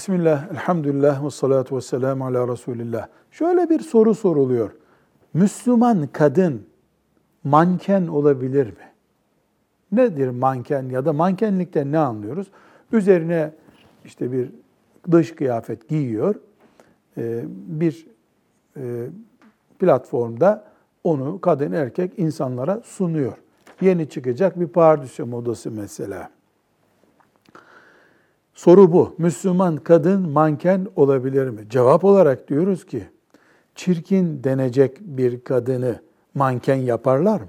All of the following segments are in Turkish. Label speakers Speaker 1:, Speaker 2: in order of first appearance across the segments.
Speaker 1: Bismillah, elhamdülillah ve salatu ve selamu ala Resulillah. Şöyle bir soru soruluyor. Müslüman kadın manken olabilir mi? Nedir manken ya da mankenlikten ne anlıyoruz? Üzerine işte bir dış kıyafet giyiyor. Ee, Bir e, platformda onu kadın erkek insanlara sunuyor. Yeni çıkacak bir pardüsü modası mesela. Soru bu. Müslüman kadın manken olabilir mi? Cevap olarak diyoruz ki çirkin denecek bir kadını manken yaparlar mı?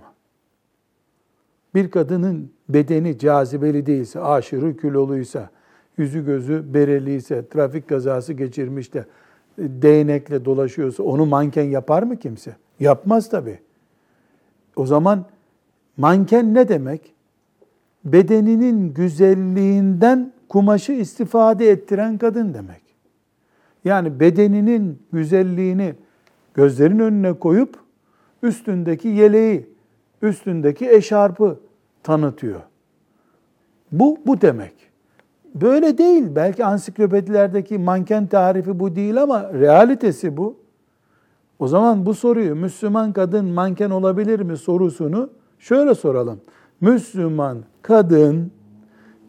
Speaker 1: Bir kadının bedeni cazibeli değilse, aşırı kiloluysa, yüzü gözü bereliyse, trafik kazası geçirmiş de e, değnekle dolaşıyorsa onu manken yapar mı kimse? Yapmaz tabii. O zaman manken ne demek? Bedeninin güzelliğinden kumaşı istifade ettiren kadın demek. Yani bedeninin güzelliğini gözlerin önüne koyup üstündeki yeleği, üstündeki eşarpı tanıtıyor. Bu bu demek. Böyle değil. Belki ansiklopedilerdeki manken tarifi bu değil ama realitesi bu. O zaman bu soruyu Müslüman kadın manken olabilir mi sorusunu şöyle soralım. Müslüman kadın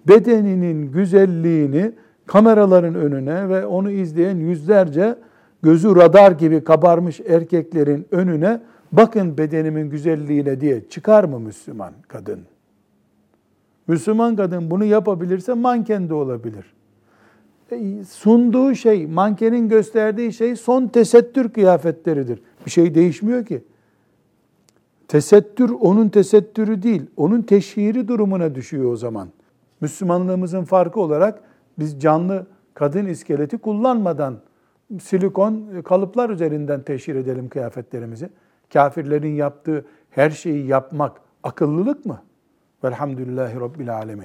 Speaker 1: bedeninin güzelliğini kameraların önüne ve onu izleyen yüzlerce gözü radar gibi kabarmış erkeklerin önüne bakın bedenimin güzelliğine diye çıkar mı Müslüman kadın? Müslüman kadın bunu yapabilirse manken de olabilir. E, sunduğu şey, mankenin gösterdiği şey son tesettür kıyafetleridir. Bir şey değişmiyor ki. Tesettür onun tesettürü değil, onun teşhiri durumuna düşüyor o zaman. Müslümanlığımızın farkı olarak biz canlı kadın iskeleti kullanmadan silikon kalıplar üzerinden teşhir edelim kıyafetlerimizi. Kafirlerin yaptığı her şeyi yapmak akıllılık mı? Velhamdülillahi Rabbil Alemin.